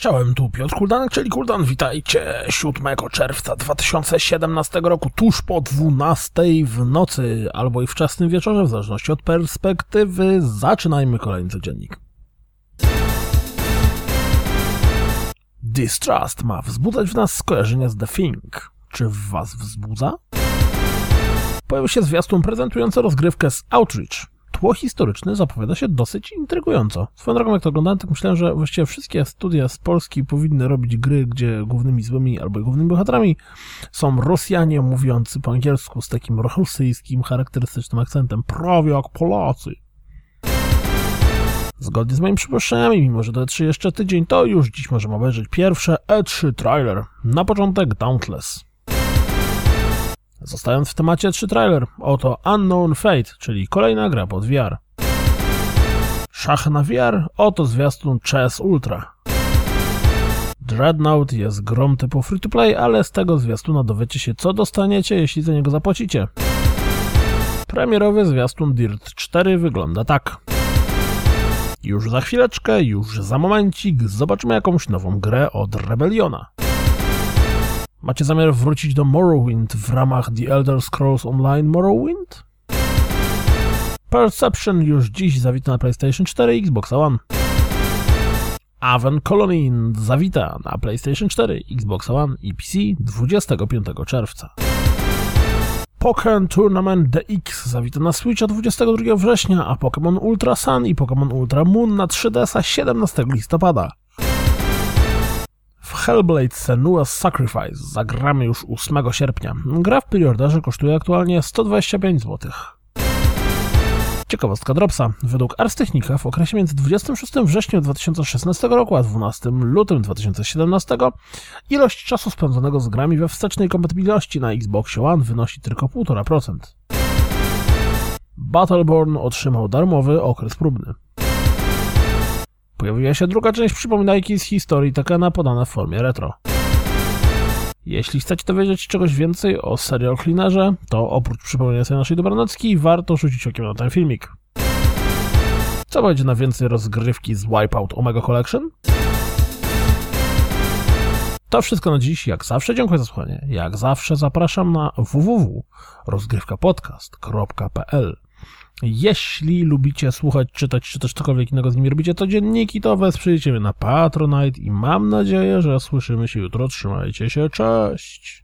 Czołem, tu Piotr czyli Kuldan. Witajcie 7 czerwca 2017 roku, tuż po 12 w nocy, albo i wczesnym wieczorze, w zależności od perspektywy. Zaczynajmy kolejny codziennik. Distrust ma wzbudzać w nas skojarzenia z The Thing. Czy w was wzbudza? Pojawił się zwiastun prezentujący rozgrywkę z Outreach. Tło historyczne zapowiada się dosyć intrygująco. Swoją drogą, jak to oglądałem, tak myślałem, że właściwie wszystkie studia z Polski powinny robić gry, gdzie głównymi złymi albo głównymi bohaterami są Rosjanie mówiący po angielsku z takim rosyjskim, charakterystycznym akcentem, prawie jak Polacy. Zgodnie z moimi przypuszczeniami, mimo że do E3 jeszcze tydzień, to już dziś możemy obejrzeć pierwsze E3 trailer. Na początek Dauntless. Zostając w temacie 3 trailer, oto Unknown Fate, czyli kolejna gra pod VR. Szach na VR, oto zwiastun Chess Ultra. Dreadnought jest grom typu free-to-play, ale z tego zwiastuna dowiecie się co dostaniecie, jeśli za niego zapłacicie. Premierowy zwiastun Dirt 4 wygląda tak. Już za chwileczkę, już za momencik zobaczymy jakąś nową grę od Rebelliona. Macie zamiar wrócić do Morrowind w ramach The Elder Scrolls Online Morrowind? Perception już dziś zawita na PlayStation 4 i Xbox One. Aven Colony zawita na PlayStation 4, Xbox One i PC 25 czerwca. Pokémon Tournament DX zawita na Switcha 22 września, a Pokémon Ultra Sun i Pokémon Ultra Moon na 3DS 17 listopada. W Hellblade Senua's Sacrifice zagramy już 8 sierpnia. Gra w preorderze kosztuje aktualnie 125 zł. Ciekawostka Dropsa. Według Ars Technica w okresie między 26 września 2016 roku a 12 lutym 2017 ilość czasu spędzonego z grami we wstecznej kompatybilności na Xbox One wynosi tylko 1,5%. Battleborn otrzymał darmowy okres próbny. Pojawiła się druga część przypominajki z historii Tekena podana w formie retro. Jeśli chcecie dowiedzieć czegoś więcej o serial Cleanerze, to oprócz przypomnienia sobie naszej dobranocki, warto rzucić okiem na ten filmik. Co będzie na więcej rozgrywki z Wipeout Omega Collection? To wszystko na dziś. Jak zawsze dziękuję za słuchanie. Jak zawsze zapraszam na www.rozgrywkapodcast.pl jeśli lubicie słuchać, czytać, czy też cokolwiek innego z nimi robicie, to dzienniki, to wesprzyjcie mnie na Patronite i mam nadzieję, że słyszymy się jutro. Trzymajcie się, cześć!